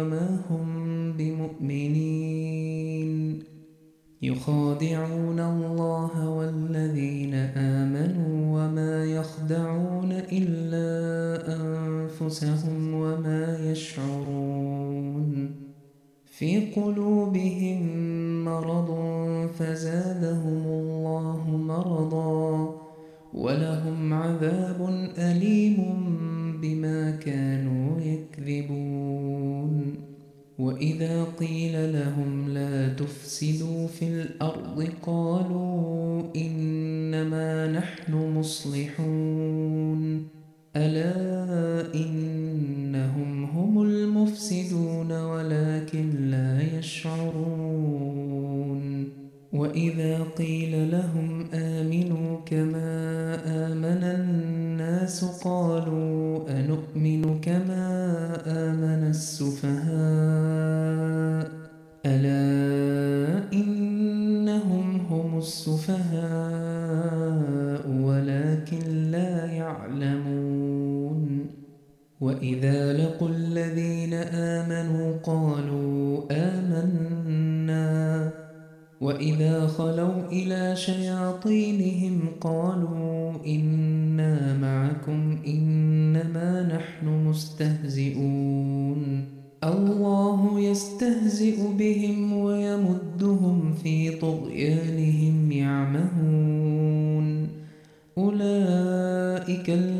وما هم بمؤمنين. يخادعون الله والذين آمنوا وما يخدعون إلا أنفسهم وما يشعرون. في قلوبهم مرض فزادهم الله مرضا ولهم عذاب أليم بما كانوا يكذبون. وإذا قيل لهم لا تفسدوا في الأرض قالوا إنما نحن مصلحون ألا إنهم هم المفسدون ولكن لا يشعرون وإذا قيل لهم آمنوا كما آمن الناس قالوا أنؤمن كما آمن السفهاء وإذا لقوا الذين آمنوا قالوا آمنا وإذا خلوا إلى شياطينهم قالوا إنا معكم إنما نحن مستهزئون الله يستهزئ بهم ويمدهم في طغيانهم يعمهون أولئك الذين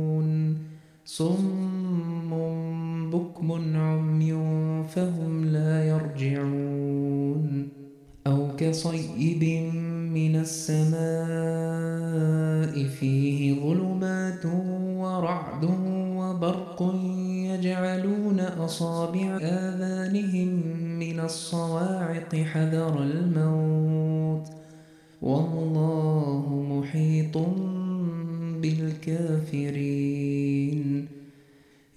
صم بكم عمي فهم لا يرجعون أو كصيب من السماء فيه ظلمات ورعد وبرق يجعلون أصابع آذانهم من الصواعق حذر الموت والله محيط بالكافرين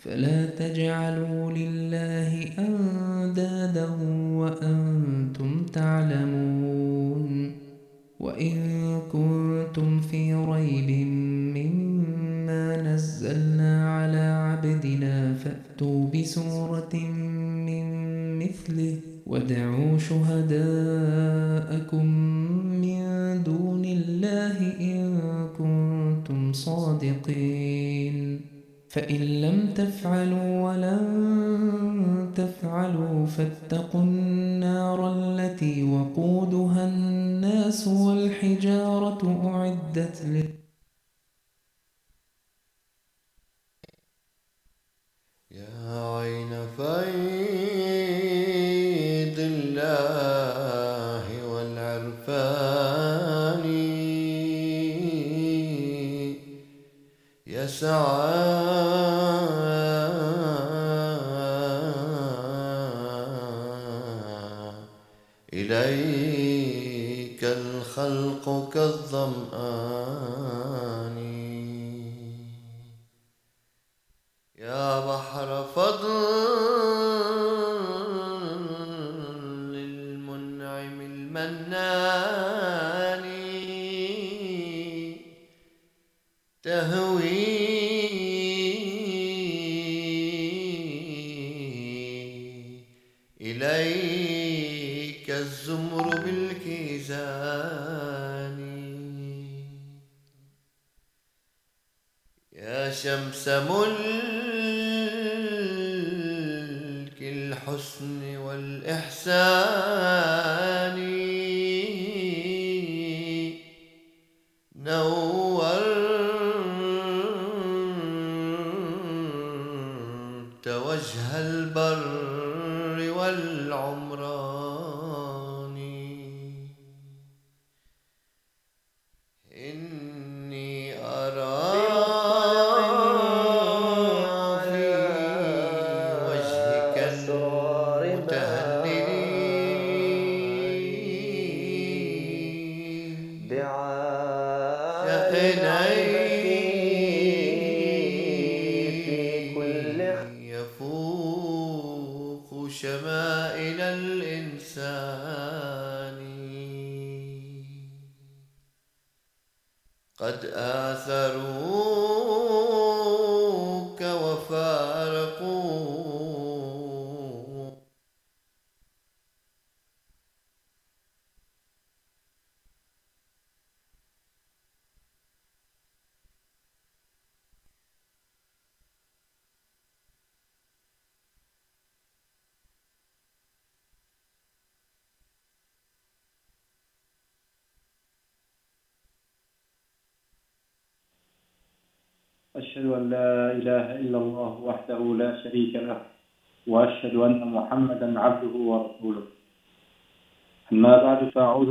فلا تجعلوا لله أندادا وأنتم تعلمون وإن كنتم في ريب مما نزلنا على عبدنا فأتوا بسورة من مثله وادعوا شهداءكم فإن لم تفعلوا ولن تفعلوا فاتقوا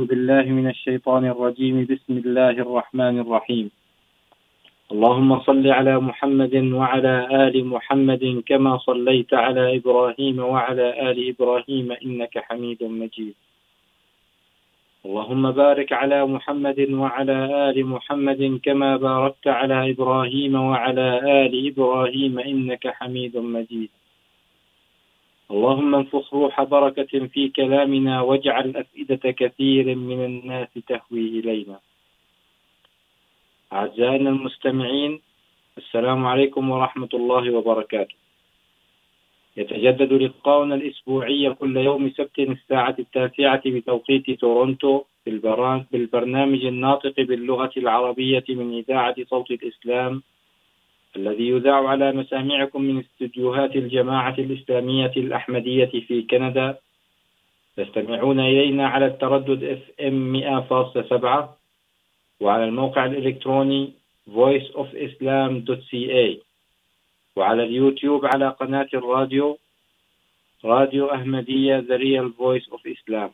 بعد فأعوذ بالله من الشيطان الرجيم. بسم الله الرحمن الرحيم. اللهم صل على محمد وعلى آل محمد كما صليت على إبراهيم وعلى آل إبراهيم إنك حميد مجيد. اللهم بارك على محمد وعلى آل محمد كما باركت على إبراهيم وعلى آل إبراهيم إنك حميد مجيد. اللهم انفخ روح بركة في كلامنا واجعل أفئدة كثير من الناس تهوي إلينا. أعزائنا المستمعين، السلام عليكم ورحمة الله وبركاته. يتجدد لقاؤنا الأسبوعي كل يوم سبت الساعة التاسعة بتوقيت تورونتو بالبرنامج الناطق باللغة العربية من إذاعة صوت الإسلام الذي يذاع على مسامعكم من استديوهات الجماعة الإسلامية الأحمدية في كندا. تستمعون إلينا على التردد FM 100.7 وعلى الموقع الإلكتروني voiceofislam.ca وعلى اليوتيوب على قناة الراديو radio أحمدية The Real Voice of Islam.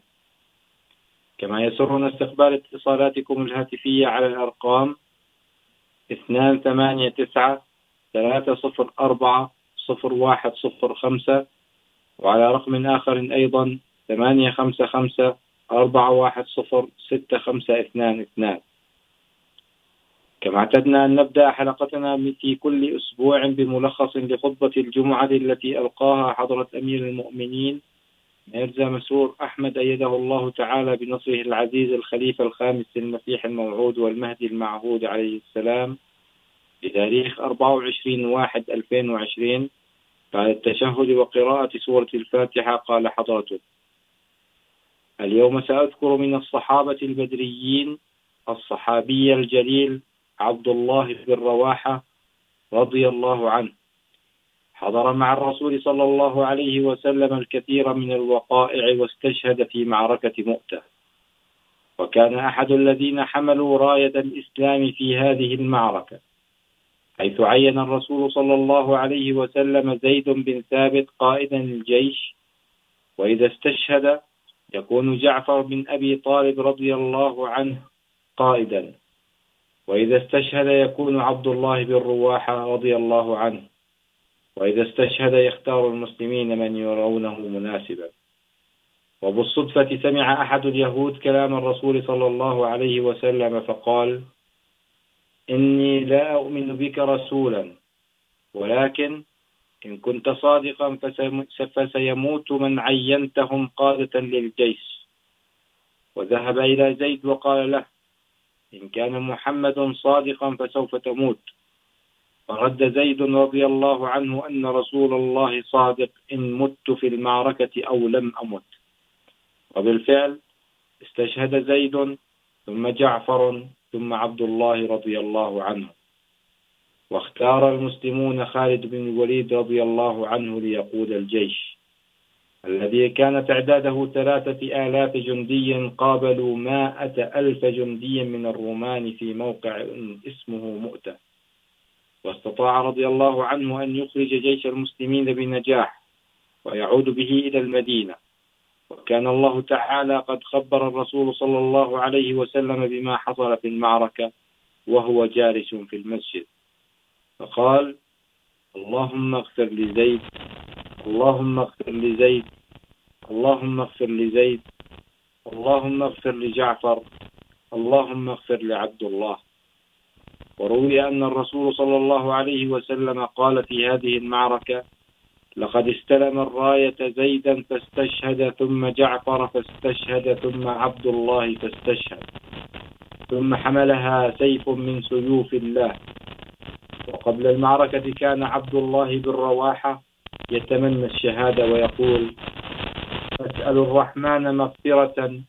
كما يسرنا استقبال اتصالاتكم الهاتفية على الأرقام اثنان ثمانية تسعة ثلاثة صفر أربعة صفر واحد صفر خمسة وعلى رقم آخر أيضا ثمانية خمسة خمسة أربعة واحد صفر ستة خمسة اثنان اثنان. كما اعتدنا أن نبدأ حلقتنا في كل أسبوع بملخص لخطبة الجمعة التي ألقاها حضرة أمير المؤمنين ميرزا مسرور أحمد أيده الله تعالى بنصره العزيز الخليفة الخامس المسيح الموعود والمهدي المعهود عليه السلام. بتاريخ 24 واحد 2020 بعد التشهد وقراءة سورة الفاتحة، قال حضرته اليوم سأذكر من الصحابة البدريين الصحابي الجليل عبد الله بن رواحة رضي الله عنه. حضر مع الرسول صلى الله عليه وسلم الكثير من الوقائع واستشهد في معركة مؤتة. وكان أحد الذين حملوا راية الإسلام في هذه المعركة. حيث عين الرسول صلى الله عليه وسلم زيد بن ثابت قائدا الجيش، وإذا استشهد يكون جعفر بن أبي طالب رضي الله عنه قائدا، وإذا استشهد يكون عبد الله بن رواحة رضي الله عنه، وإذا استشهد يختار المسلمين من يرونه مناسبا. وبالصدفة سمع أحد اليهود كلام الرسول صلى الله عليه وسلم فقال إني لا أؤمن بك رسولا، ولكن إن كنت صادقا فسيموت من عينتهم قادة للجيش. وذهب إلى زيد وقال له، إن كان محمد صادقا فسوف تموت. فرد زيد رضي الله عنه أن رسول الله صادق، إن مت في المعركة أو لم أمت. وبالفعل استشهد زيد، ثم جعفر ثم عبد الله رضي الله عنه. واختار المسلمون خالد بن الوليد رضي الله عنه ليقود الجيش. الذي كان تعداده ثلاثة آلاف جندي قابلوا مائة ألف جندي من الرومان في موقع اسمه مؤتة. واستطاع رضي الله عنه أن يخرج جيش المسلمين بنجاح ويعود به إلى المدينة. وكان الله تعالى قد خبر الرسول صلى الله عليه وسلم بما حصل في المعركة وهو جالس في المسجد. فقال، اللهم اغفر لزيد اللهم اغفر لزيد اللهم اغفر لزيد اللهم اغفر لجعفر اللهم اغفر لعبد الله. وروي أن الرسول صلى الله عليه وسلم قال في هذه المعركة لقد استلم الراية زيدا فاستشهد، ثم جعفر فاستشهد، ثم عبد الله فاستشهد. ثم حملها سيف من سيوف الله. وقبل المعركة كان عبد الله بن رواحة يتمنى الشهادة ويقول أسأل الرحمن مغفرة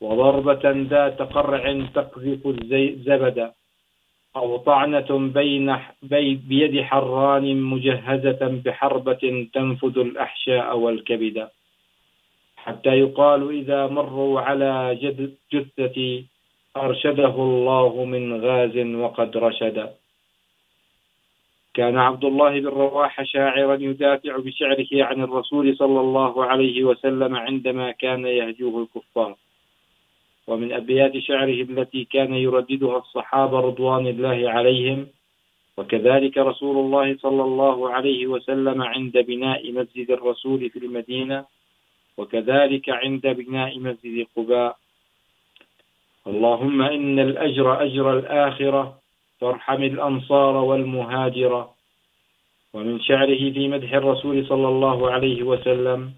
وضربة ذات قرع تقذف الزبد. أو طعنة بين بيد حران مجهزة بحربة تنفذ الأحشاء والكبد. حتى يقال إذا مروا على جثتي أرشده الله من غاز وقد رشد. كان عبد الله بن رواحة شاعرا يدافع بشعره عن الرسول صلى الله عليه وسلم عندما كان يهجوه الكفار. ومن أبيات شعره التي كان يرددها الصحابة رضوان الله عليهم، وكذلك رسول الله صلى الله عليه وسلم عند بناء مسجد الرسول في المدينة، وكذلك عند بناء مسجد قباء. اللهم إن الأجر أجر الآخرة، فارحم الأنصار والمهاجرة. ومن شعره في مدح الرسول صلى الله عليه وسلم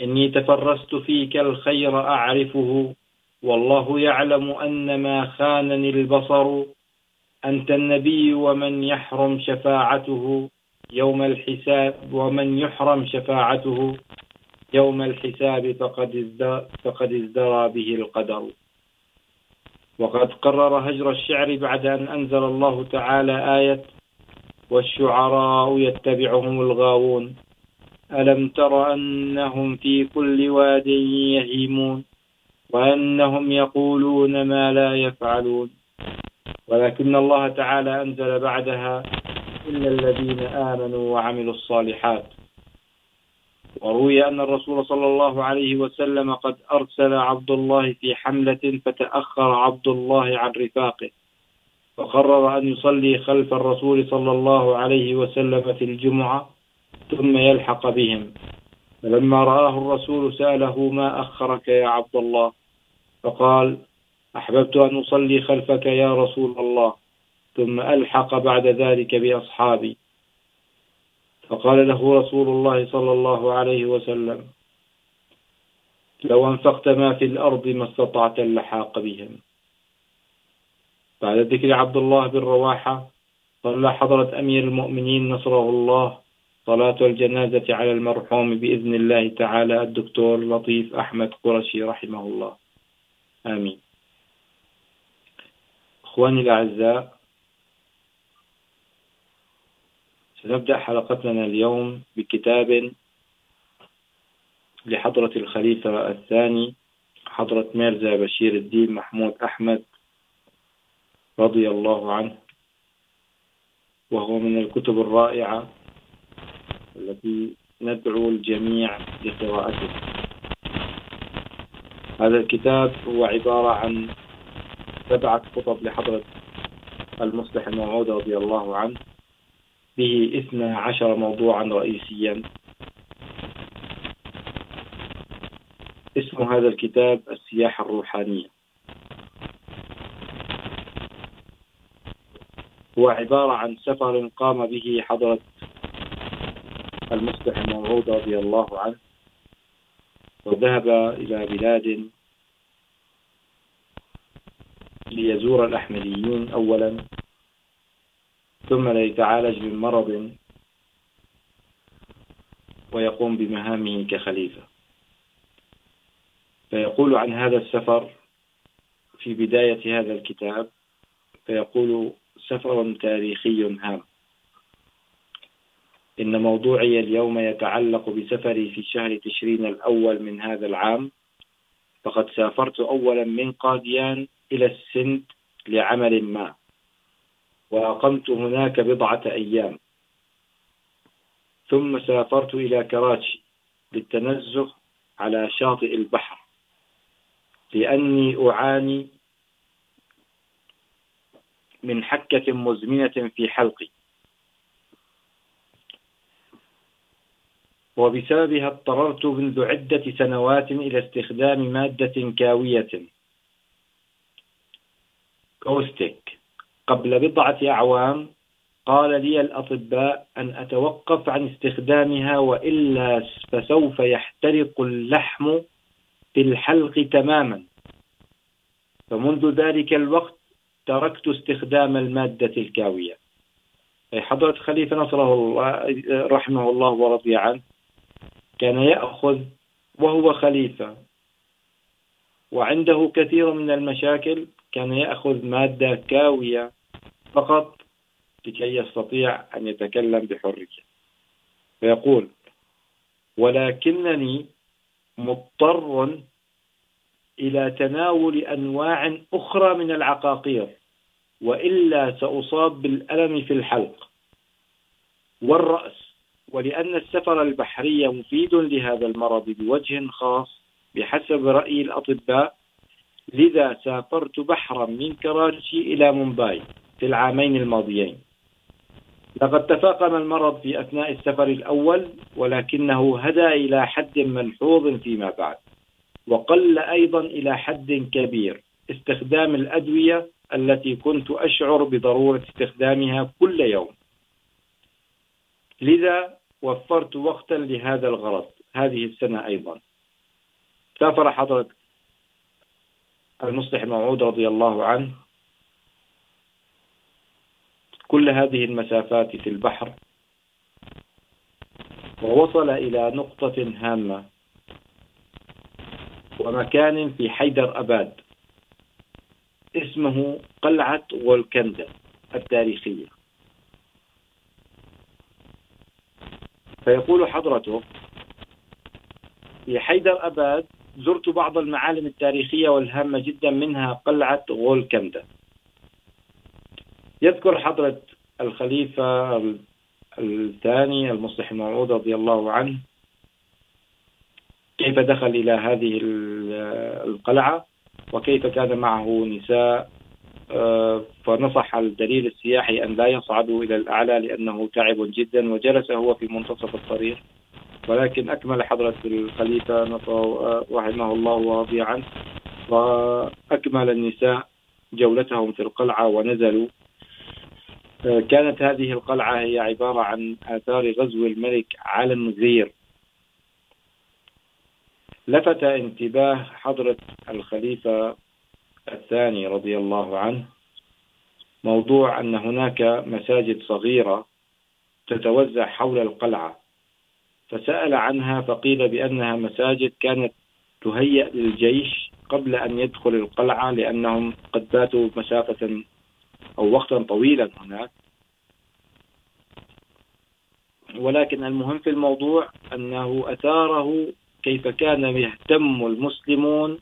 إني تفرست فيك الخير أعرفه والله يعلم أن ما خانني البصر أنت النبي ومن يحرم شفاعته يوم الحساب ومن يحرم شفاعته يوم الحساب فقد ازدرى, فقد ازدرى به القدر. وقد قرر هجر الشعر بعد أن أنزل الله تعالى آية والشعراء يتبعهم الغاوون. ألم تر أنهم في كل واد يهيمون وأنهم يقولون ما لا يفعلون ولكن الله تعالى أنزل بعدها إلا الذين آمنوا وعملوا الصالحات وروي أن الرسول صلى الله عليه وسلم قد أرسل عبد الله في حملة فتأخر عبد الله عن رفاقه فقرر أن يصلي خلف الرسول صلى الله عليه وسلم في الجمعة ثم يلحق بهم. فلما رآه الرسول سأله ما أخرك يا عبد الله؟ فقال، أحببت أن أصلي خلفك يا رسول الله، ثم ألحق بعد ذلك بأصحابي. فقال له رسول الله صلى الله عليه وسلم، لو أنفقت ما في الأرض ما استطعت اللحاق بهم. بعد ذكر عبد الله بن رواحة صلى حضرة أمير المؤمنين نصره الله صلاة الجنازة على المرحوم بإذن الله تعالى، الدكتور لطيف أحمد قرشي رحمه الله. آمين. أخواني الأعزاء، سنبدأ حلقتنا اليوم بكتاب لحضرة الخليفة الثاني، حضرة ميرزا بشير الدين محمود أحمد رضي الله عنه، وهو من الكتب الرائعة التي ندعو الجميع لقراءته. هذا الكتاب هو عبارة عن سبعة خطب لحضرة المصلح الموعود رضي الله عنه. به اثنى عشر موضوعا رئيسيا. اسم هذا الكتاب السياحة الروحانية. هو عبارة عن سفر قام به حضرة المصلح الموعود رضي الله عنه، وذهب إلى بلاد ليزور الأحمديين أولا، ثم ليتعالج من مرض ويقوم بمهامه كخليفة. فيقول عن هذا السفر في بداية هذا الكتاب، فيقول سفر تاريخي هام. إن موضوعي اليوم يتعلق بسفري في شهر تشرين الأول من هذا العام. فقد سافرت أولا من قاديان إلى السند لعمل ما، وأقمت هناك بضعة أيام. ثم سافرت إلى كراتشي للتنزه على شاطئ البحر، لأني أعاني من حكة مزمنة في حلقي. وبسببها اضطررت منذ عدة سنوات إلى استخدام مادة كاوية. كوستيك قبل بضعة أعوام قال لي الأطباء أن أتوقف عن استخدامها وإلا فسوف يحترق اللحم في الحلق تماما. فمنذ ذلك الوقت تركت استخدام المادة الكاوية. حضرة خليفة نصره الله رحمه الله ورضي عنه. كان يأخذ وهو خليفة. وعنده كثير من المشاكل، كان يأخذ مادة كاوية فقط لكي يستطيع أن يتكلم بحرية. فيقول ولكنني مضطر إلى تناول أنواع أخرى من العقاقير، وإلا سأصاب بالألم في الحلق والرأس. ولأن السفر البحري مفيد لهذا المرض بوجه خاص بحسب رأي الأطباء. لذا سافرت بحرا من كراتشي إلى مومباي في العامين الماضيين. لقد تفاقم المرض في أثناء السفر الأول، ولكنه هدى إلى حد ملحوظ فيما بعد، وقل أيضا إلى حد كبير، استخدام الأدوية التي كنت أشعر بضرورة استخدامها كل يوم. لذا وفرت وقتا لهذا الغرض. هذه السنة أيضا. سافر حضرة المصلح الموعود رضي الله عنه. كل هذه المسافات في البحر. ووصل إلى نقطة هامة. ومكان في حيدر أباد. اسمه قلعة غولكندا التاريخية. فيقول حضرته في حيدر أباد، زرت بعض المعالم التاريخية والهامة جدا، منها قلعة غولكندا يذكر حضرة الخليفة الثاني المصلح الموعود رضي الله عنه، كيف دخل إلى هذه القلعة، وكيف كان معه نساء فنصح الدليل السياحي أن لا يصعدوا إلى الأعلى لأنه تعب جدا، وجلس هو في منتصف الطريق. ولكن أكمل حضرة الخليفة رحمه الله ورضي عنه وأكمل النساء جولتهم في القلعة ونزلوا. كانت هذه القلعة هي عبارة عن آثار غزو الملك على النذير لفت انتباه حضرة الخليفة الثاني رضي الله عنه، موضوع أن هناك مساجد صغيرة تتوزع حول القلعة. فسأل عنها فقيل بأنها مساجد كانت تهيأ للجيش قبل أن يدخل القلعة لأنهم قد باتوا مسافة أو وقتا طويلا هناك. ولكن المهم في الموضوع أنه أثاره كيف كان يهتم المسلمون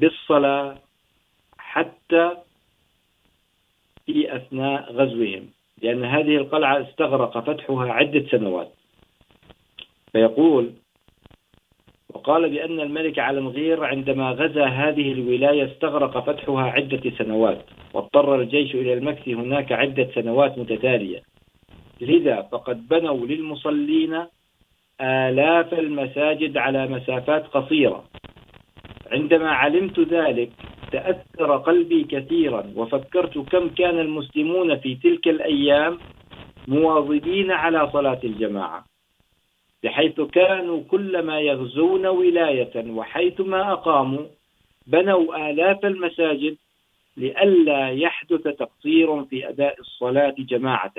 بالصلاة حتى في أثناء غزوهم، لأن هذه القلعة استغرق فتحها عدة سنوات. فيقول، وقال بأن الملك على الغير عندما غزا هذه الولاية استغرق فتحها عدة سنوات، واضطر الجيش إلى المكث هناك عدة سنوات متتالية. لذا فقد بنوا للمصلين آلاف المساجد على مسافات قصيرة. عندما علمت ذلك تأثر قلبي كثيرا. وفكرت كم كان المسلمون في تلك الأيام مواظبين على صلاة الجماعة. بحيث كانوا كلما يغزون ولاية وحيثما أقاموا بنوا آلاف المساجد لئلا يحدث تقصير في أداء الصلاة جماعة.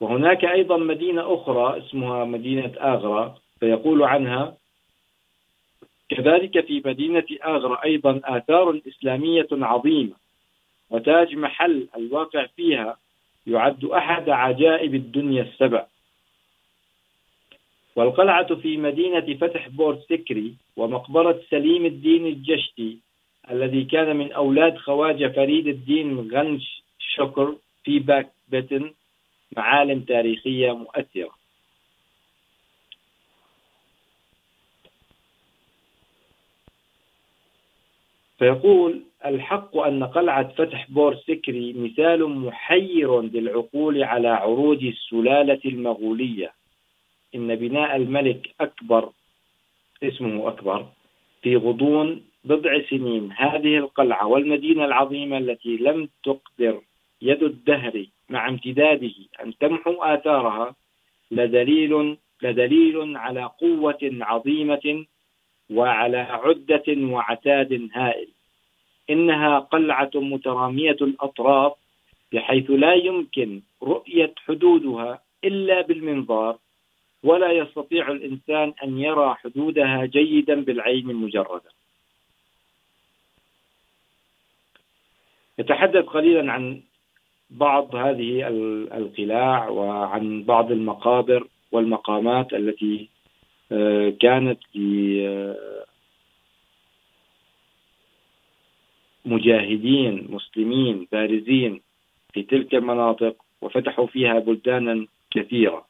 وهناك أيضا مدينة أخرى اسمها مدينة آغرا، فيقول عنها كذلك في مدينة آغرا أيضا آثار إسلامية عظيمة، وتاج محل الواقع فيها يعد أحد عجائب الدنيا السبع. والقلعة في مدينة فتح بورت سكري ومقبرة سليم الدين الجشتي الذي كان من أولاد خواجة فريد الدين غنش شكر في باك بيتن معالم تاريخية مؤثرة. فيقول الحق أن قلعة فتح بور سكري مثال محير للعقول على عروج السلالة المغولية. إن بناء الملك أكبر، اسمه أكبر، في غضون بضع سنين. هذه القلعة والمدينة العظيمة التي لم تقدر يد الدهر مع امتداده أن تمحو آثارها، لدليل لدليل على قوة عظيمة وعلى عدة وعتاد هائل. إنها قلعة مترامية الأطراف، بحيث لا يمكن رؤية حدودها إلا بالمنظار، ولا يستطيع الإنسان أن يرى حدودها جيدا بالعين المجردة. يتحدث قليلا عن بعض هذه القلاع وعن بعض المقابر والمقامات التي كانت مجاهدين، مسلمين بارزين في تلك المناطق وفتحوا فيها بلدانا كثيرة.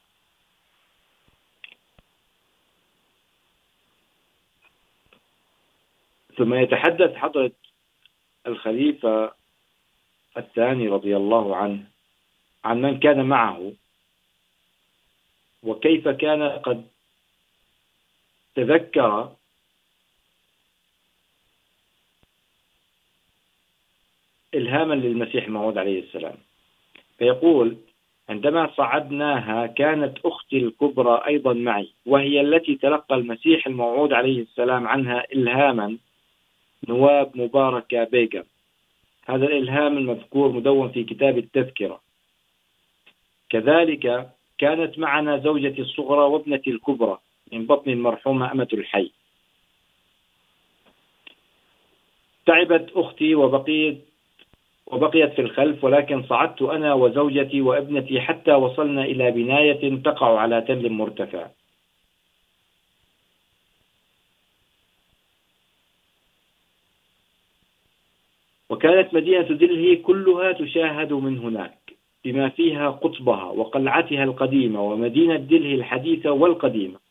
ثم يتحدث حضرة الخليفة الثاني رضي الله عنه عن من كان معه، وكيف كان قد تذكر إلهاما للمسيح الموعود عليه السلام. فيقول، عندما صعدناها كانت أختي الكبرى أيضا معي، وهي التي تلقى المسيح الموعود عليه السلام عنها إلهاما، نواب مباركة بيغم هذا الإلهام المذكور مدون في كتاب التذكرة. كذلك كانت معنا زوجتي الصغرى وابنتي الكبرى. من بطن المرحومة أمة الحي. تعبت أختي وبقيت وبقيت في الخلف، ولكن صعدت أنا وزوجتي وابنتي حتى وصلنا إلى بناية تقع على تل مرتفع. وكانت مدينة دلهي كلها تشاهد من هناك، بما فيها قطبها وقلعتها القديمة ومدينة دلهي الحديثة والقديمة.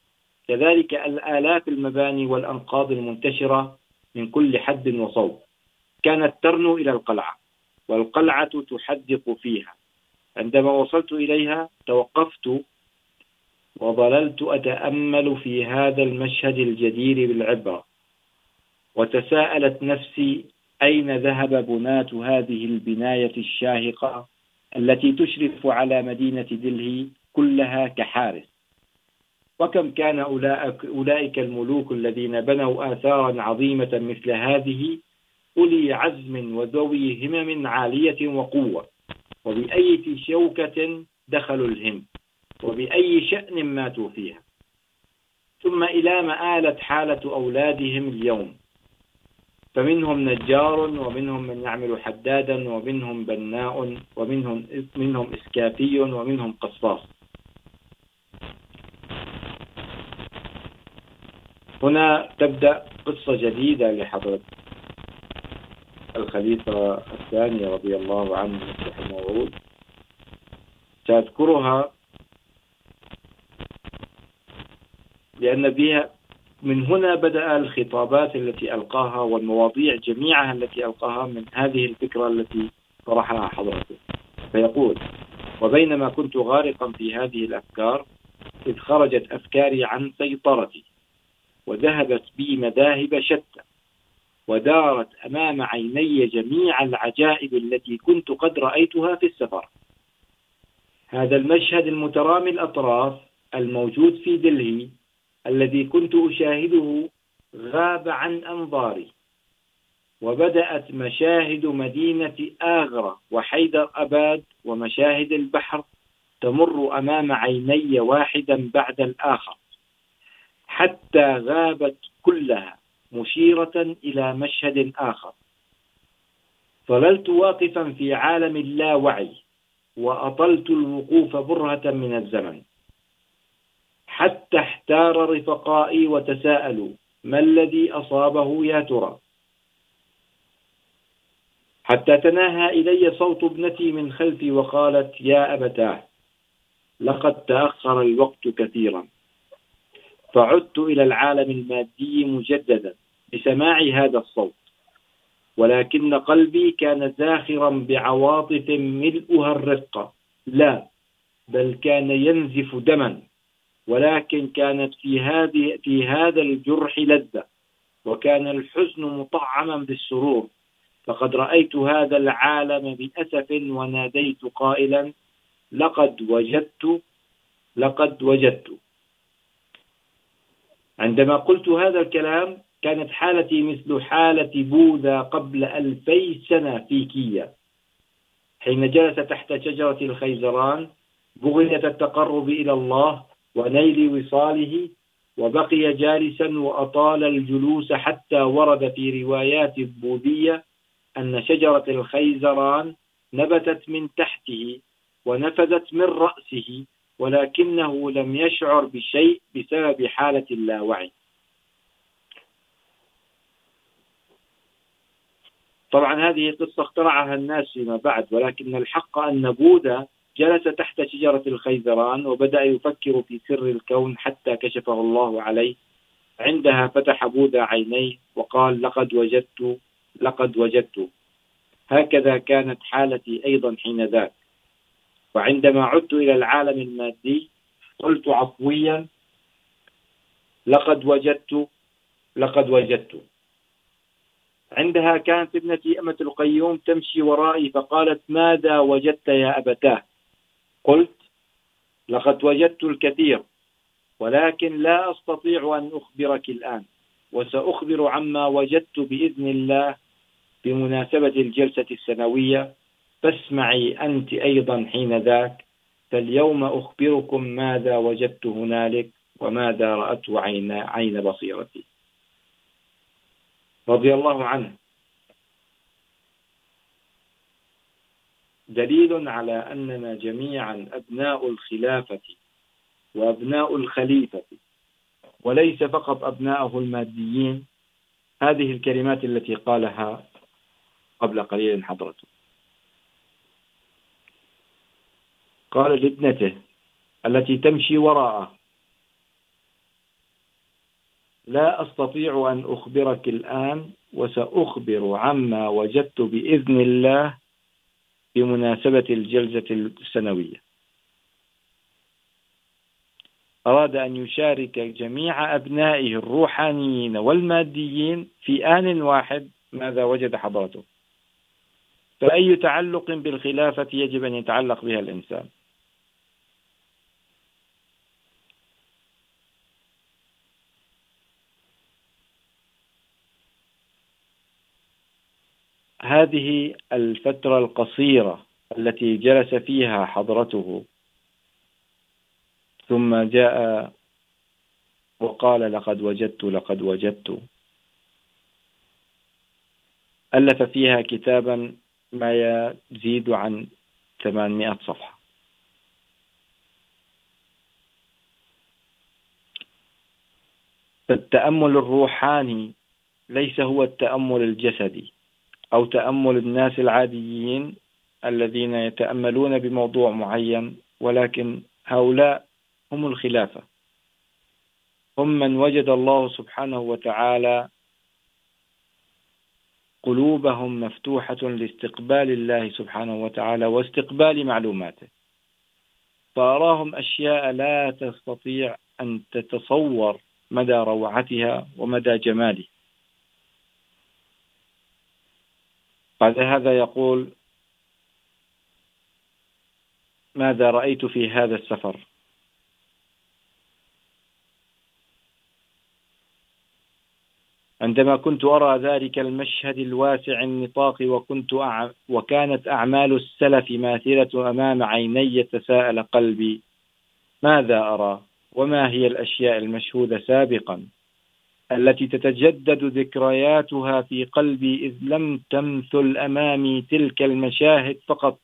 كذلك الآلاف المباني والأنقاض المنتشرة من كل حد وصوب. كانت ترنو إلى القلعة، والقلعة تحدق فيها. عندما وصلت إليها، توقفت وظللت أتأمل في هذا المشهد الجدير بالعبرة. وتساءلت نفسي، أين ذهب بنات هذه البناية الشاهقة التي تشرف على مدينة دلهي كلها كحارس؟ وكم كان أولئك الملوك الذين بنوا آثارا عظيمة مثل هذه أولي عزم وذوي همم عالية وقوة وبأي شوكة دخلوا الهند وبأي شأن ماتوا فيها ثم إلى ما آلت حالة أولادهم اليوم فمنهم نجار ومنهم من يعمل حدادا ومنهم بناء ومنهم منهم إسكافي ومنهم قصاص هنا تبدأ قصة جديدة لحضرة الخليفة الثاني رضي الله عنه رحمه الله سأذكرها لأن بها من هنا بدأ الخطابات التي ألقاها والمواضيع جميعها التي ألقاها من هذه الفكرة التي طرحها حضرته. فيقول وبينما كنت غارقا في هذه الأفكار، إذ خرجت أفكاري عن سيطرتي. وذهبت بي مذاهب شتى، ودارت أمام عيني جميع العجائب التي كنت قد رأيتها في السفر. هذا المشهد المترامي الأطراف الموجود في دلهي الذي كنت أشاهده غاب عن أنظاري، وبدأت مشاهد مدينة آغرة وحيدر أباد ومشاهد البحر تمر أمام عيني واحدا بعد الآخر. حتى غابت كلها مشيرة إلى مشهد آخر. ظللت واقفا في عالم اللاوعي وأطلت الوقوف برهة من الزمن. حتى احتار رفقائي وتساءلوا، ما الذي أصابه يا ترى؟ حتى تناهى إلي صوت ابنتي من خلفي وقالت، يا أبتاه، لقد تأخر الوقت كثيرا. فعدت إلى العالم المادي مجددا بسماع هذا الصوت، ولكن قلبي كان زاخرا بعواطف ملؤها الرقة لا، بل كان ينزف دما، ولكن كانت في هذه، في هذا الجرح لذة، وكان الحزن مطعما بالسرور. فقد رأيت هذا العالم بأسف وناديت قائلا، لقد وجدت لقد وجدت. عندما قلت هذا الكلام كانت حالتي مثل حالة بوذا قبل ألفي سنة في كيا حين جلس تحت شجرة الخيزران، بغية التقرب إلى الله ونيل وصاله، وبقي جالسا وأطال الجلوس حتى ورد في روايات البوذية أن شجرة الخيزران نبتت من تحته ونفذت من رأسه. ولكنه لم يشعر بشيء بسبب حالة اللاوعي. طبعا هذه قصة اخترعها الناس فيما بعد، ولكن الحق أن بوذا جلس تحت شجرة الخيزران وبدأ يفكر في سر الكون حتى كشفه الله عليه. عندها فتح بوذا عينيه وقال لقد وجدت لقد وجدت. هكذا كانت حالتي أيضا حين ذاك. وعندما عدت إلى العالم المادي قلت عفويا، لقد وجدت لقد وجدت. عندها كانت ابنتي أمة القيوم تمشي ورائي، فقالت، ماذا وجدت يا أبتاه؟ قلت، لقد وجدت الكثير، ولكن لا أستطيع أن أخبرك الآن، وسأخبر عما وجدت بإذن الله بمناسبة الجلسة السنوية فاسمعي أنت أيضا حين ذاك فاليوم أخبركم ماذا وجدت هنالك وماذا رأت عين, عين بصيرتي. رضي الله عنه. دليل على أننا جميعا أبناء الخلافة وأبناء الخليفة وليس فقط أبناءه الماديين. هذه الكلمات التي قالها قبل قليل حضرته قال لابنته التي تمشي وراءه. لا أستطيع أن أخبرك الآن وسأخبر عما وجدت بإذن الله بمناسبة الجلسة السنوية. أراد أن يشارك جميع أبنائه الروحانيين والماديين في آن واحد ماذا وجد حضرته. فأي تعلق بالخلافة يجب أن يتعلق بها الإنسان؟ هذه الفترة القصيرة التي جلس فيها حضرته. ثم جاء وقال لقد وجدت لقد وجدت. ألف فيها كتابا ما يزيد عن 800 صفحة. فالتأمل الروحاني ليس هو التأمل الجسدي. أو تأمل الناس العاديين الذين يتأملون بموضوع معين، ولكن هؤلاء هم الخلافة. هم من وجد الله سبحانه وتعالى قلوبهم مفتوحة لاستقبال الله سبحانه وتعالى واستقبال معلوماته. فأراهم أشياء لا تستطيع أن تتصور مدى روعتها ومدى جمالها. بعد هذا يقول، ماذا رأيت في هذا السفر؟ عندما كنت أرى ذلك المشهد الواسع النطاق، وكنت أع... وكانت أعمال السلف ماثلة أمام عيني تساءل قلبي، ماذا أرى؟ وما هي الأشياء المشهودة سابقا؟ التي تتجدد ذكرياتها في قلبي إذ لم تمثل أمامي تلك المشاهد فقط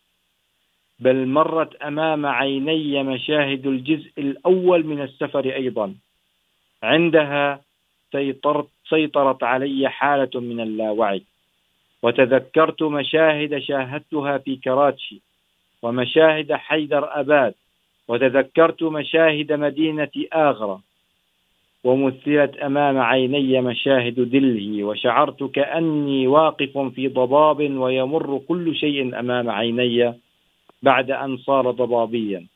بل مرت أمام عيني مشاهد الجزء الأول من السفر أيضا. عندها سيطرت, سيطرت علي حالة من اللاوعي وتذكرت مشاهد شاهدتها في كراتشي ومشاهد حيدر أباد وتذكرت مشاهد مدينة آغرا ومثلت أمام عيني مشاهد دله، وشعرت كأني واقف في ضباب ويمر كل شيء أمام عيني بعد أن صار ضبابيا.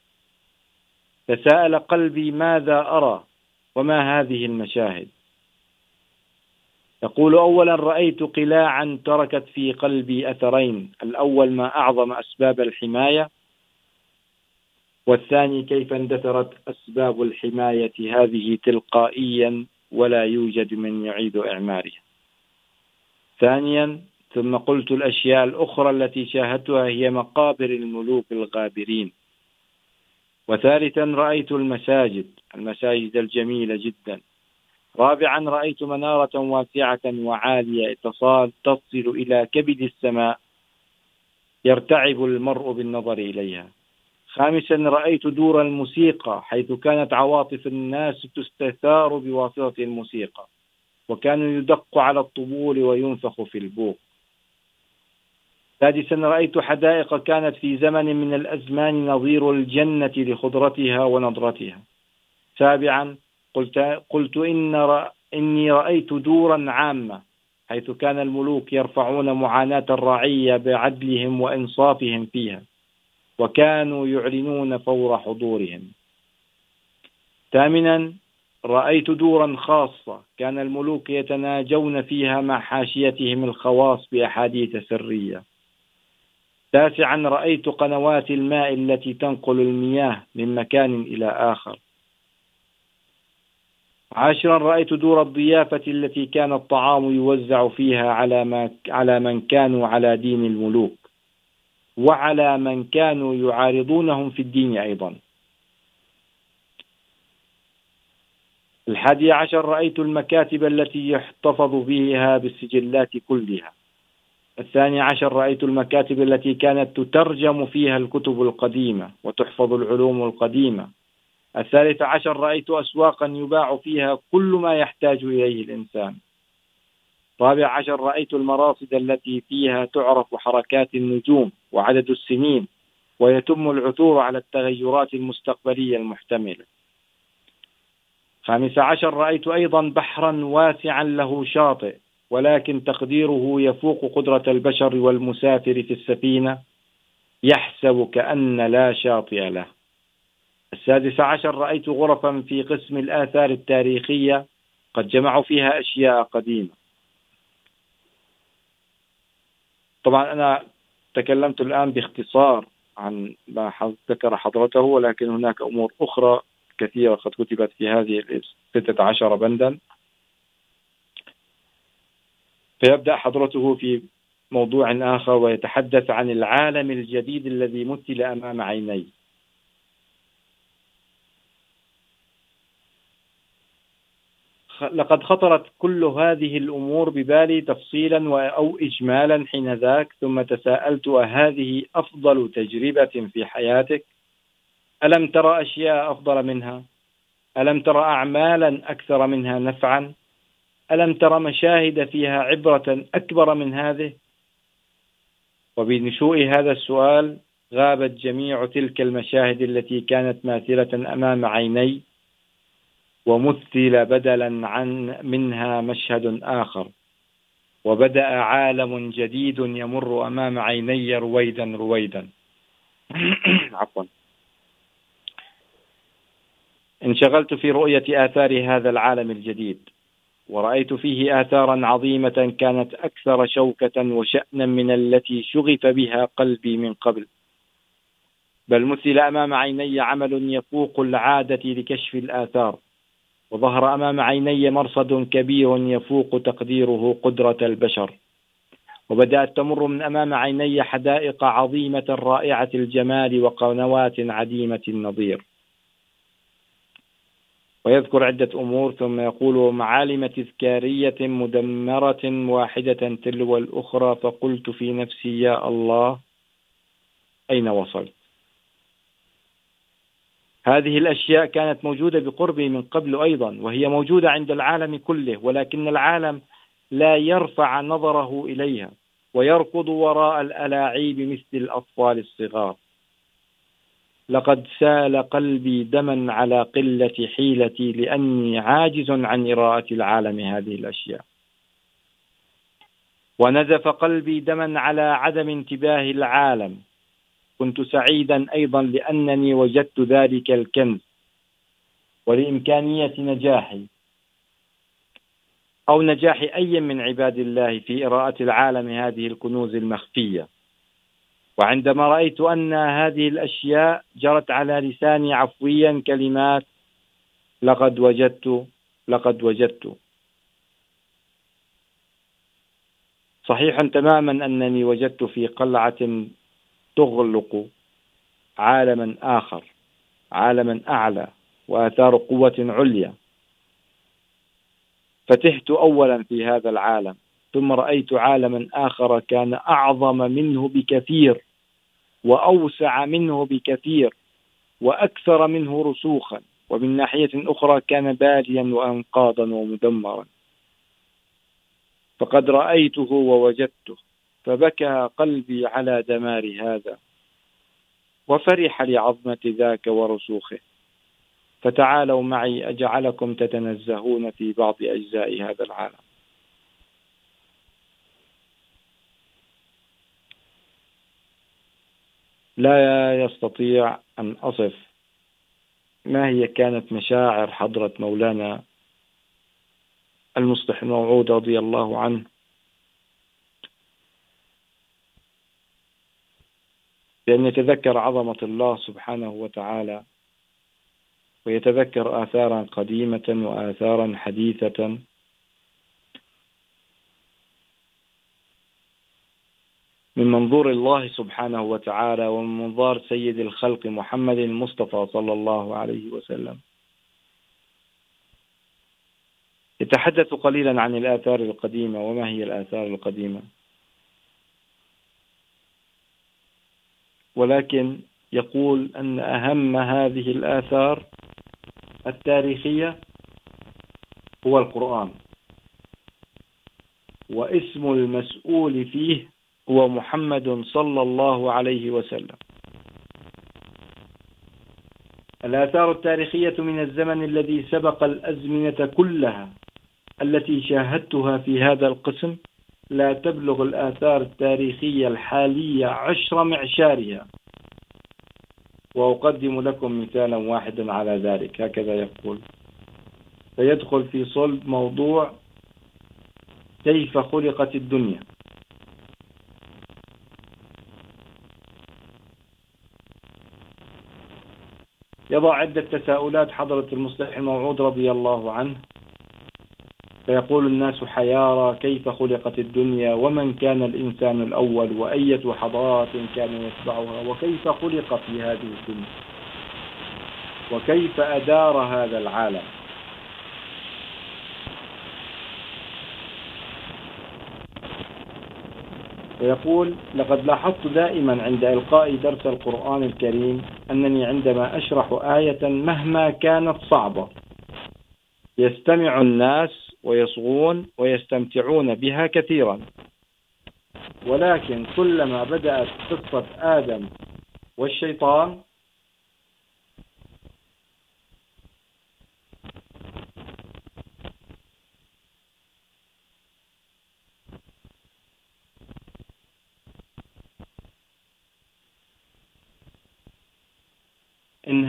تساءل قلبي ماذا أرى وما هذه المشاهد. يقول أولا رأيت قلاعا تركت في قلبي أثرين. الأول ما أعظم أسباب الحماية والثاني، كيف اندثرت أسباب الحماية هذه تلقائيا ولا يوجد من يعيد إعمارها. ثانيا، ثم قلت الأشياء الأخرى التي شاهدتها هي مقابر الملوك الغابرين. وثالثا، رأيت المساجد المساجد الجميلة جدا. رابعا، رأيت منارة واسعة وعالية اتصال تصل إلى كبد السماء، يرتعب المرء بالنظر إليها. خامسا رأيت دور الموسيقى حيث كانت عواطف الناس تستثار بواسطة الموسيقى وكانوا يدق على الطبول وينفخ في البوق. سادسا رأيت حدائق كانت في زمن من الأزمان نظير الجنة لخضرتها ونضرتها سابعا قلت, قلت إن رأ إني رأيت دورا عامة حيث كان الملوك يرفعون معاناة الرعية بعدلهم وإنصافهم فيها. وكانوا يعلنون فور حضورهم. ثامنا رأيت دورا خاصة كان الملوك يتناجون فيها مع حاشيتهم الخواص بأحاديث سرية. تاسعا رأيت قنوات الماء التي تنقل المياه من مكان إلى آخر. عاشرا رأيت دور الضيافة التي كان الطعام يوزع فيها على, ما على من كانوا على دين الملوك. وعلى من كانوا يعارضونهم في الدين أيضا. الحادي عشر، رأيت المكاتب التي يحتفظ بها بالسجلات كلها. الثاني عشر، رأيت المكاتب التي كانت تترجم فيها الكتب القديمة وتحفظ العلوم القديمة. الثالث عشر، رأيت أسواقا يباع فيها كل ما يحتاج إليه الإنسان. رابع عشر، رأيت المراصد التي فيها تعرف حركات النجوم وعدد السنين ويتم العثور على التغيرات المستقبلية المحتملة. خامس عشر، رأيت أيضا بحرا واسعا له شاطئ، ولكن تقديره يفوق قدرة البشر والمسافر في السفينة، يحسب كأن لا شاطئ له. السادس عشر، رأيت غرفا في قسم الآثار التاريخية، قد جمعوا فيها أشياء قديمة. طبعا أنا تكلمت الآن باختصار عن ما ذكر حضرته، ولكن هناك أمور أخرى كثيرة قد كتبت في هذه الستة عشر بندا. فيبدأ حضرته في موضوع آخر، ويتحدث عن العالم الجديد الذي مثل أمام عينيه. لقد خطرت كل هذه الأمور ببالي تفصيلا أو إجمالا حين ذاك، ثم تساءلت أهذه أفضل تجربة في حياتك؟ ألم ترى أشياء أفضل منها؟ ألم ترى أعمالا أكثر منها نفعا؟ ألم ترى مشاهد فيها عبرة أكبر من هذه؟ وبنشوء هذا السؤال، غابت جميع تلك المشاهد التي كانت ماثلة أمام عيني ومثل بدلا عن منها مشهد آخر. وبدأ عالم جديد يمر أمام عيني رويدا رويدا. عفوا. انشغلت في رؤية آثار هذا العالم الجديد، ورأيت فيه آثارا عظيمة كانت أكثر شوكة وشأنا من التي شغف بها قلبي من قبل. بل مثل أمام عيني عمل يفوق العادة لكشف الآثار. وظهر أمام عيني مرصد كبير يفوق تقديره قدرة البشر. وبدأت تمر من أمام عيني حدائق عظيمة رائعة الجمال وقنوات عديمة النظير. ويذكر عدة أمور، ثم يقول معالم تذكارية مدمرة واحدة تلو الأخرى، فقلت في نفسي يا الله، أين وصلت؟ هذه الأشياء كانت موجودة بقربي من قبل أيضا، وهي موجودة عند العالم كله، ولكن العالم لا يرفع نظره إليها، ويركض وراء الألاعيب مثل الأطفال الصغار. لقد سال قلبي دما على قلة حيلتي لأني عاجز عن إراءة العالم هذه الأشياء. ونزف قلبي دما على عدم انتباه العالم. كنت سعيدا أيضا لأنني وجدت ذلك الكنز ولإمكانية نجاحي. أو نجاح أي من عباد الله في إراءة العالم هذه الكنوز المخفية. وعندما رأيت أن هذه الأشياء جرت على لساني عفويا كلمات، لقد وجدت لقد وجدت. صحيح تماما أنني وجدت في قلعة تغلق عالما آخر، عالما أعلى، وآثار قوة عليا. فتحت أولا في هذا العالم، ثم رأيت عالما آخر كان أعظم منه بكثير، وأوسع منه بكثير، وأكثر منه رسوخا، ومن ناحية أخرى كان باليا وأنقاضا ومدمرا. فقد رأيته ووجدته. فبكى قلبي على دمار هذا وفرح لعظمة ذاك ورسوخه. فتعالوا معي، أجعلكم تتنزهون في بعض أجزاء هذا العالم. لا يستطيع أن أصف ما هي كانت مشاعر حضرة مولانا المصلح الموعود رضي الله عنه. بأن يتذكر عظمة الله سبحانه وتعالى، ويتذكر آثارا قديمة وآثارا حديثة. من منظور الله سبحانه وتعالى ومن منظار سيد الخلق محمد المصطفى صلى الله عليه وسلم. يتحدث قليلا عن الآثار القديمة وما هي الآثار القديمة. ولكن يقول أن أهم هذه الآثار التاريخية هو القرآن. واسم المسؤول فيه هو محمد صلى الله عليه وسلم. الآثار التاريخية من الزمن الذي سبق الأزمنة كلها التي شاهدتها في هذا القسم لا تبلغ الآثار التاريخية الحالية عشر معشارها. وأقدم لكم مثالا واحدا على ذلك. هكذا يقول. فيدخل في صلب موضوع كيف خلقت الدنيا. يضع عدة تساؤلات حضرة المصلح الموعود رضي الله عنه. فيقول الناس حيارى كيف خلقت الدنيا؟ ومن كان الإنسان الأول؟ وأية حضارات كان يتبعها؟ وكيف خلق في هذه الدنيا؟ وكيف أدار هذا العالم؟ ويقول لقد لاحظت دائما عند إلقاء درس القرآن الكريم أنني عندما أشرح آية مهما كانت صعبة، يستمع الناس ويصغون ويستمتعون بها كثيرا. ولكن كلما بدأت قصة آدم والشيطان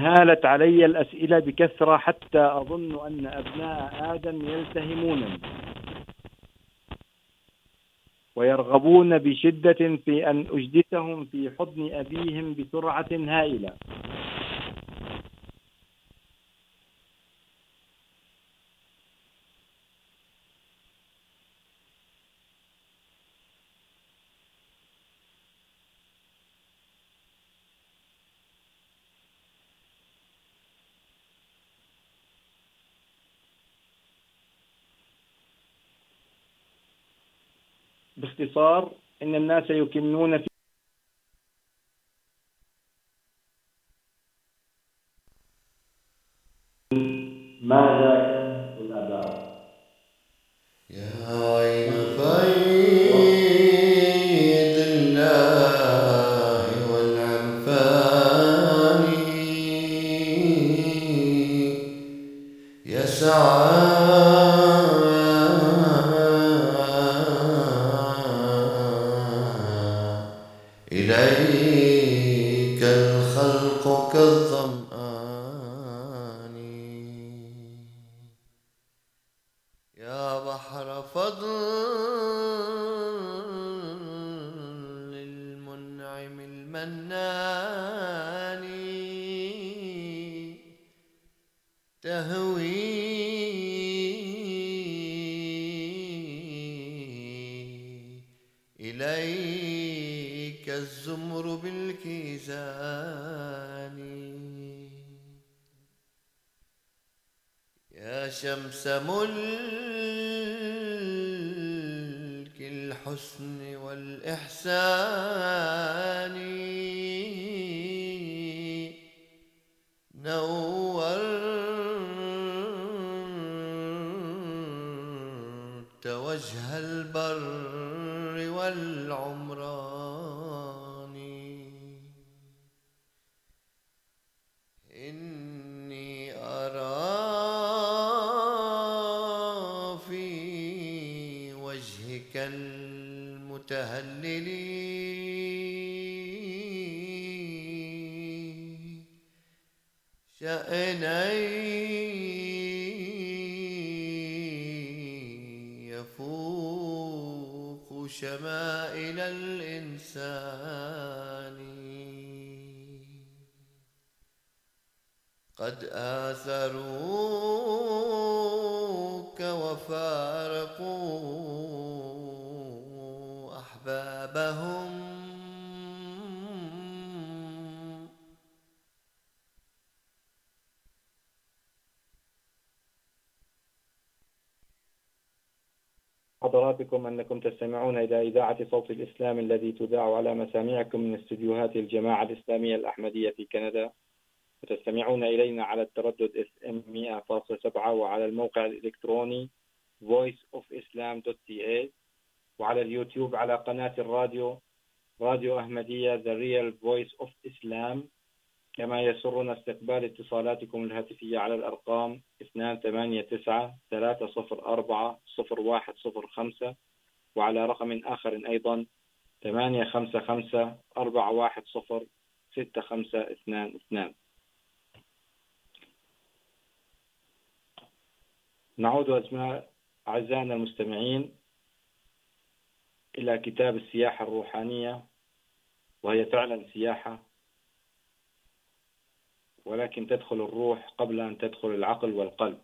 هالت علي الأسئلة بكثرة حتى أظن أن أبناء آدم يلتهمونني ويرغبون بشدة في أن أجدتهم في حضن أبيهم بسرعة هائلة. باختصار إن الناس يكنون في ماذا كان قد آثروك وفارقوا أحبابهم حضراتكم أنكم تستمعون إلى إذاعة صوت الإسلام الذي تذاع على مسامعكم من استديوهات الجماعة الإسلامية الأحمدية في كندا وتستمعون إلينا على التردد FM 100.7 وعلى الموقع الإلكتروني voiceofislam.ca وعلى اليوتيوب على قناة الراديو radio Ahmadiyya The Real Voice of Islam كما يسرنا استقبال اتصالاتكم الهاتفية على الأرقام 289-304-0105 وعلى رقم آخر أيضا 855-410-6522 نعود أسماء أعزائنا المستمعين إلى كتاب السياحة الروحانية، وهي فعلا سياحة، ولكن تدخل الروح قبل أن تدخل العقل والقلب.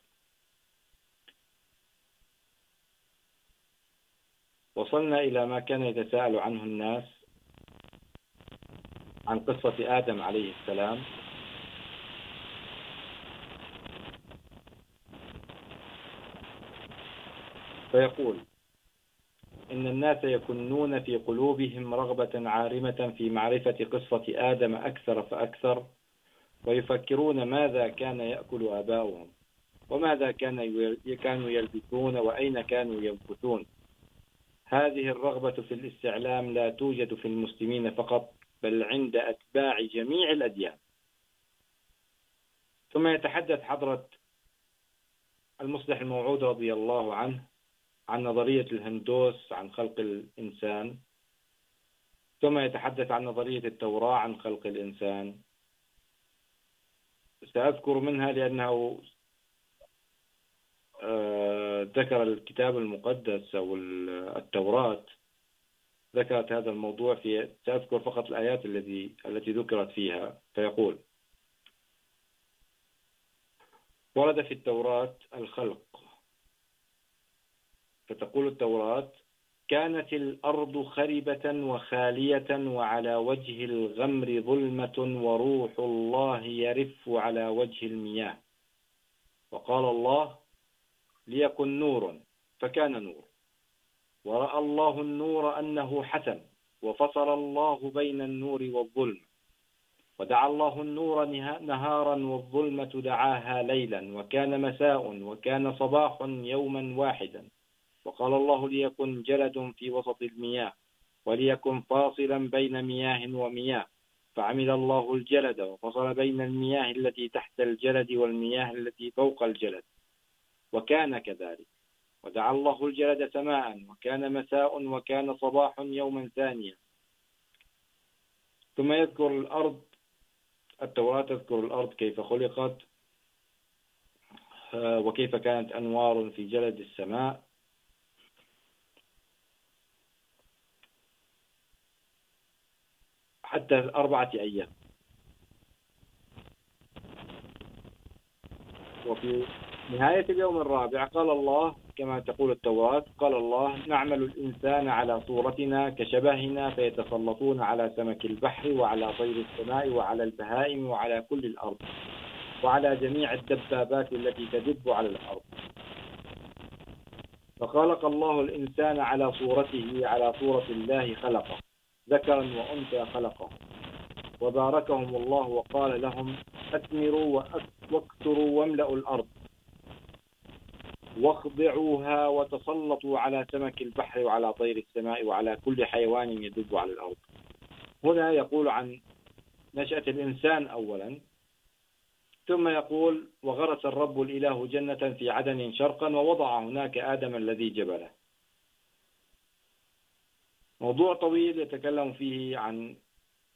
وصلنا إلى ما كان يتساءل عنه الناس عن قصة آدم عليه السلام. فيقول إن الناس يكنون في قلوبهم رغبة عارمة في معرفة قصة آدم أكثر فأكثر ويفكرون ماذا كان يأكل آباؤهم وماذا كان كانوا يلبسون وأين كانوا ينفثون هذه الرغبة في الاستعلام لا توجد في المسلمين فقط، بل عند أتباع جميع الأديان. ثم يتحدث حضرة المصلح الموعود رضي الله عنه عن نظرية الهندوس، عن خلق الإنسان. ثم يتحدث عن نظرية التوراة، عن خلق الإنسان. سأذكر منها لأنه ذكر الكتاب المقدس أو التوراة. ذكرت هذا الموضوع في، سأذكر فقط الآيات التي التي ذكرت فيها. فيقول ورد في التوراة الخلق. فتقول التوراة، كانت الأرض خربة وخالية وعلى وجه الغمر ظلمة وروح الله يرف على وجه المياه. وقال الله، ليكن نور، فكان نور. ورأى الله النور أنه حسن، وفصل الله بين النور والظلم. ودعا الله النور نهارا والظلمة دعاها ليلا، وكان مساء، وكان صباح يوما واحدا. وقال الله ليكن جلد في وسط المياه وليكن فاصلا بين مياه ومياه فعمل الله الجلد وفصل بين المياه التي تحت الجلد والمياه التي فوق الجلد وكان كذلك ودعا الله الجلد سماء وكان مساء وكان صباح يوما ثانيا ثم يذكر الأرض التوراة تذكر الأرض كيف خلقت وكيف كانت أنوار في جلد السماء. حتى أربعة أيام. وفي نهاية اليوم الرابع، قال الله كما تقول التوراة، قال الله نعمل الإنسان على صورتنا كشبهنا، فيتسلطون على سمك البحر وعلى طير السماء وعلى البهائم وعلى كل الأرض وعلى جميع الدبابات التي تدب على الأرض. فخلق الله الإنسان على صورته، على صورة الله خلقه. ذكرا وأنثى خلقه. وباركهم الله وقال لهم أثمروا واكثروا واملأوا الأرض. واخضعوها وتسلطوا على سمك البحر وعلى طير السماء وعلى كل حيوان يدب على الأرض. هنا يقول عن نشأة الإنسان أولا، ثم يقول وغرس الرب الإله جنة في عدن شرقا، ووضع هناك آدم الذي جبله. موضوع طويل يتكلم فيه عن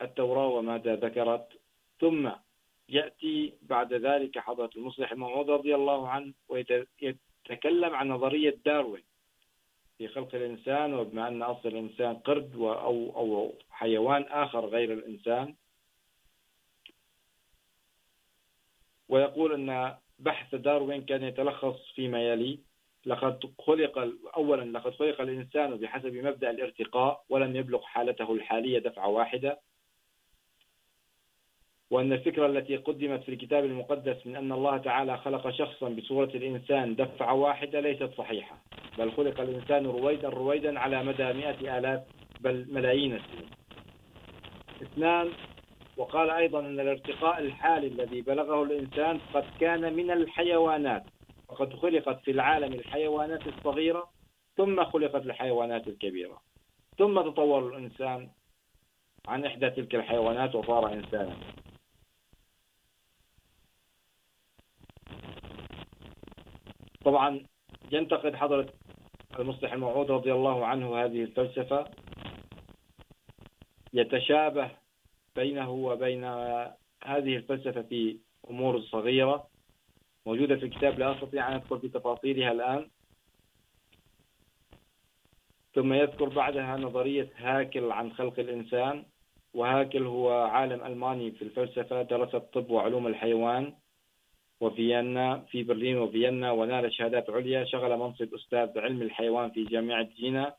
التوراة وماذا ذكرت ثم يأتي بعد ذلك حضرة المصلح الموعود رضي الله عنه ويتكلم عن نظرية داروين في خلق الإنسان وبما أن أصل الإنسان قرد أو, أو حيوان آخر غير الإنسان. ويقول أن بحث داروين كان يتلخص فيما يلي لقد خلق أولا لقد خلق الإنسان بحسب مبدأ الارتقاء ولم يبلغ حالته الحالية دفعة واحدة. وأن الفكرة التي قدمت في الكتاب المقدس من أن الله تعالى خلق شخصا بصورة الإنسان دفعة واحدة ليست صحيحة، بل خلق الإنسان رويدا رويدا على مدى مئة آلاف، بل ملايين السنين. اثنان، وقال أيضا أن الارتقاء الحالي الذي بلغه الإنسان قد كان من الحيوانات. وقد خلقت في العالم الحيوانات الصغيرة، ثم خلقت الحيوانات الكبيرة. ثم تطور الإنسان عن إحدى تلك الحيوانات وصار إنسانا. طبعا ينتقد حضرة المصلح الموعود رضي الله عنه هذه الفلسفة يتشابه بينه وبين هذه الفلسفة في أمور صغيرة. موجودة في الكتاب لا أستطيع أن أدخل في تفاصيلها الآن. ثم يذكر بعدها نظرية هاكل عن خلق الإنسان، وهاكل هو عالم ألماني في الفلسفة، درس الطب وعلوم الحيوان وفيينا في برلين وفيينا ونال شهادات عليا. شغل منصب أستاذ علم الحيوان في جامعة جينا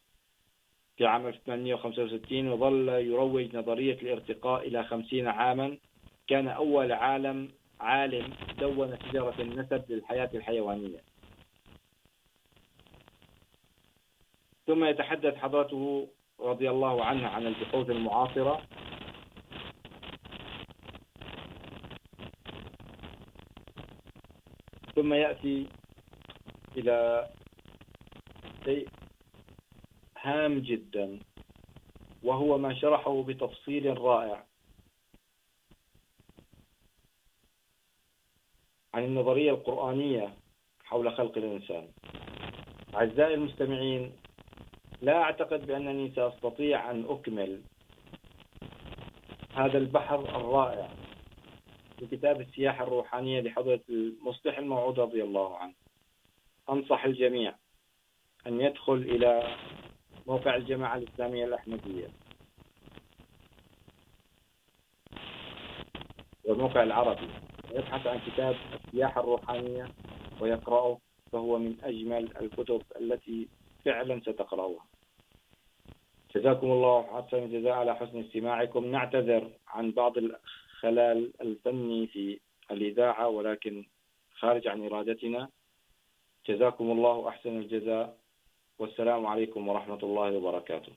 في عام 1865 وظل يروج نظرية الارتقاء إلى 50 عاما. كان أول عالم عالم دون شجرة النسب للحياة الحيوانية. ثم يتحدث حضرته رضي الله عنه عن البحوث المعاصرة. ثم يأتي إلى شيء هام جدا، وهو ما شرحه بتفصيل رائع. عن النظرية القرآنية حول خلق الإنسان. أعزائي المستمعين، لا أعتقد بأنني سأستطيع أن أكمل هذا البحر الرائع في كتاب السياحة الروحانية لحضرة المصلح الموعود رضي الله عنه. أنصح الجميع أن يدخل إلى موقع الجماعة الإسلامية الأحمدية. والموقع العربي. يبحث عن كتاب السياحة الروحانية ويقرأه، فهو من أجمل الكتب التي فعلا ستقرأوها. جزاكم الله حسن الجزاء على حسن استماعكم. نعتذر عن بعض الخلال الفني في الإذاعة، ولكن خارج عن إرادتنا. جزاكم الله أحسن الجزاء. والسلام عليكم ورحمة الله وبركاته.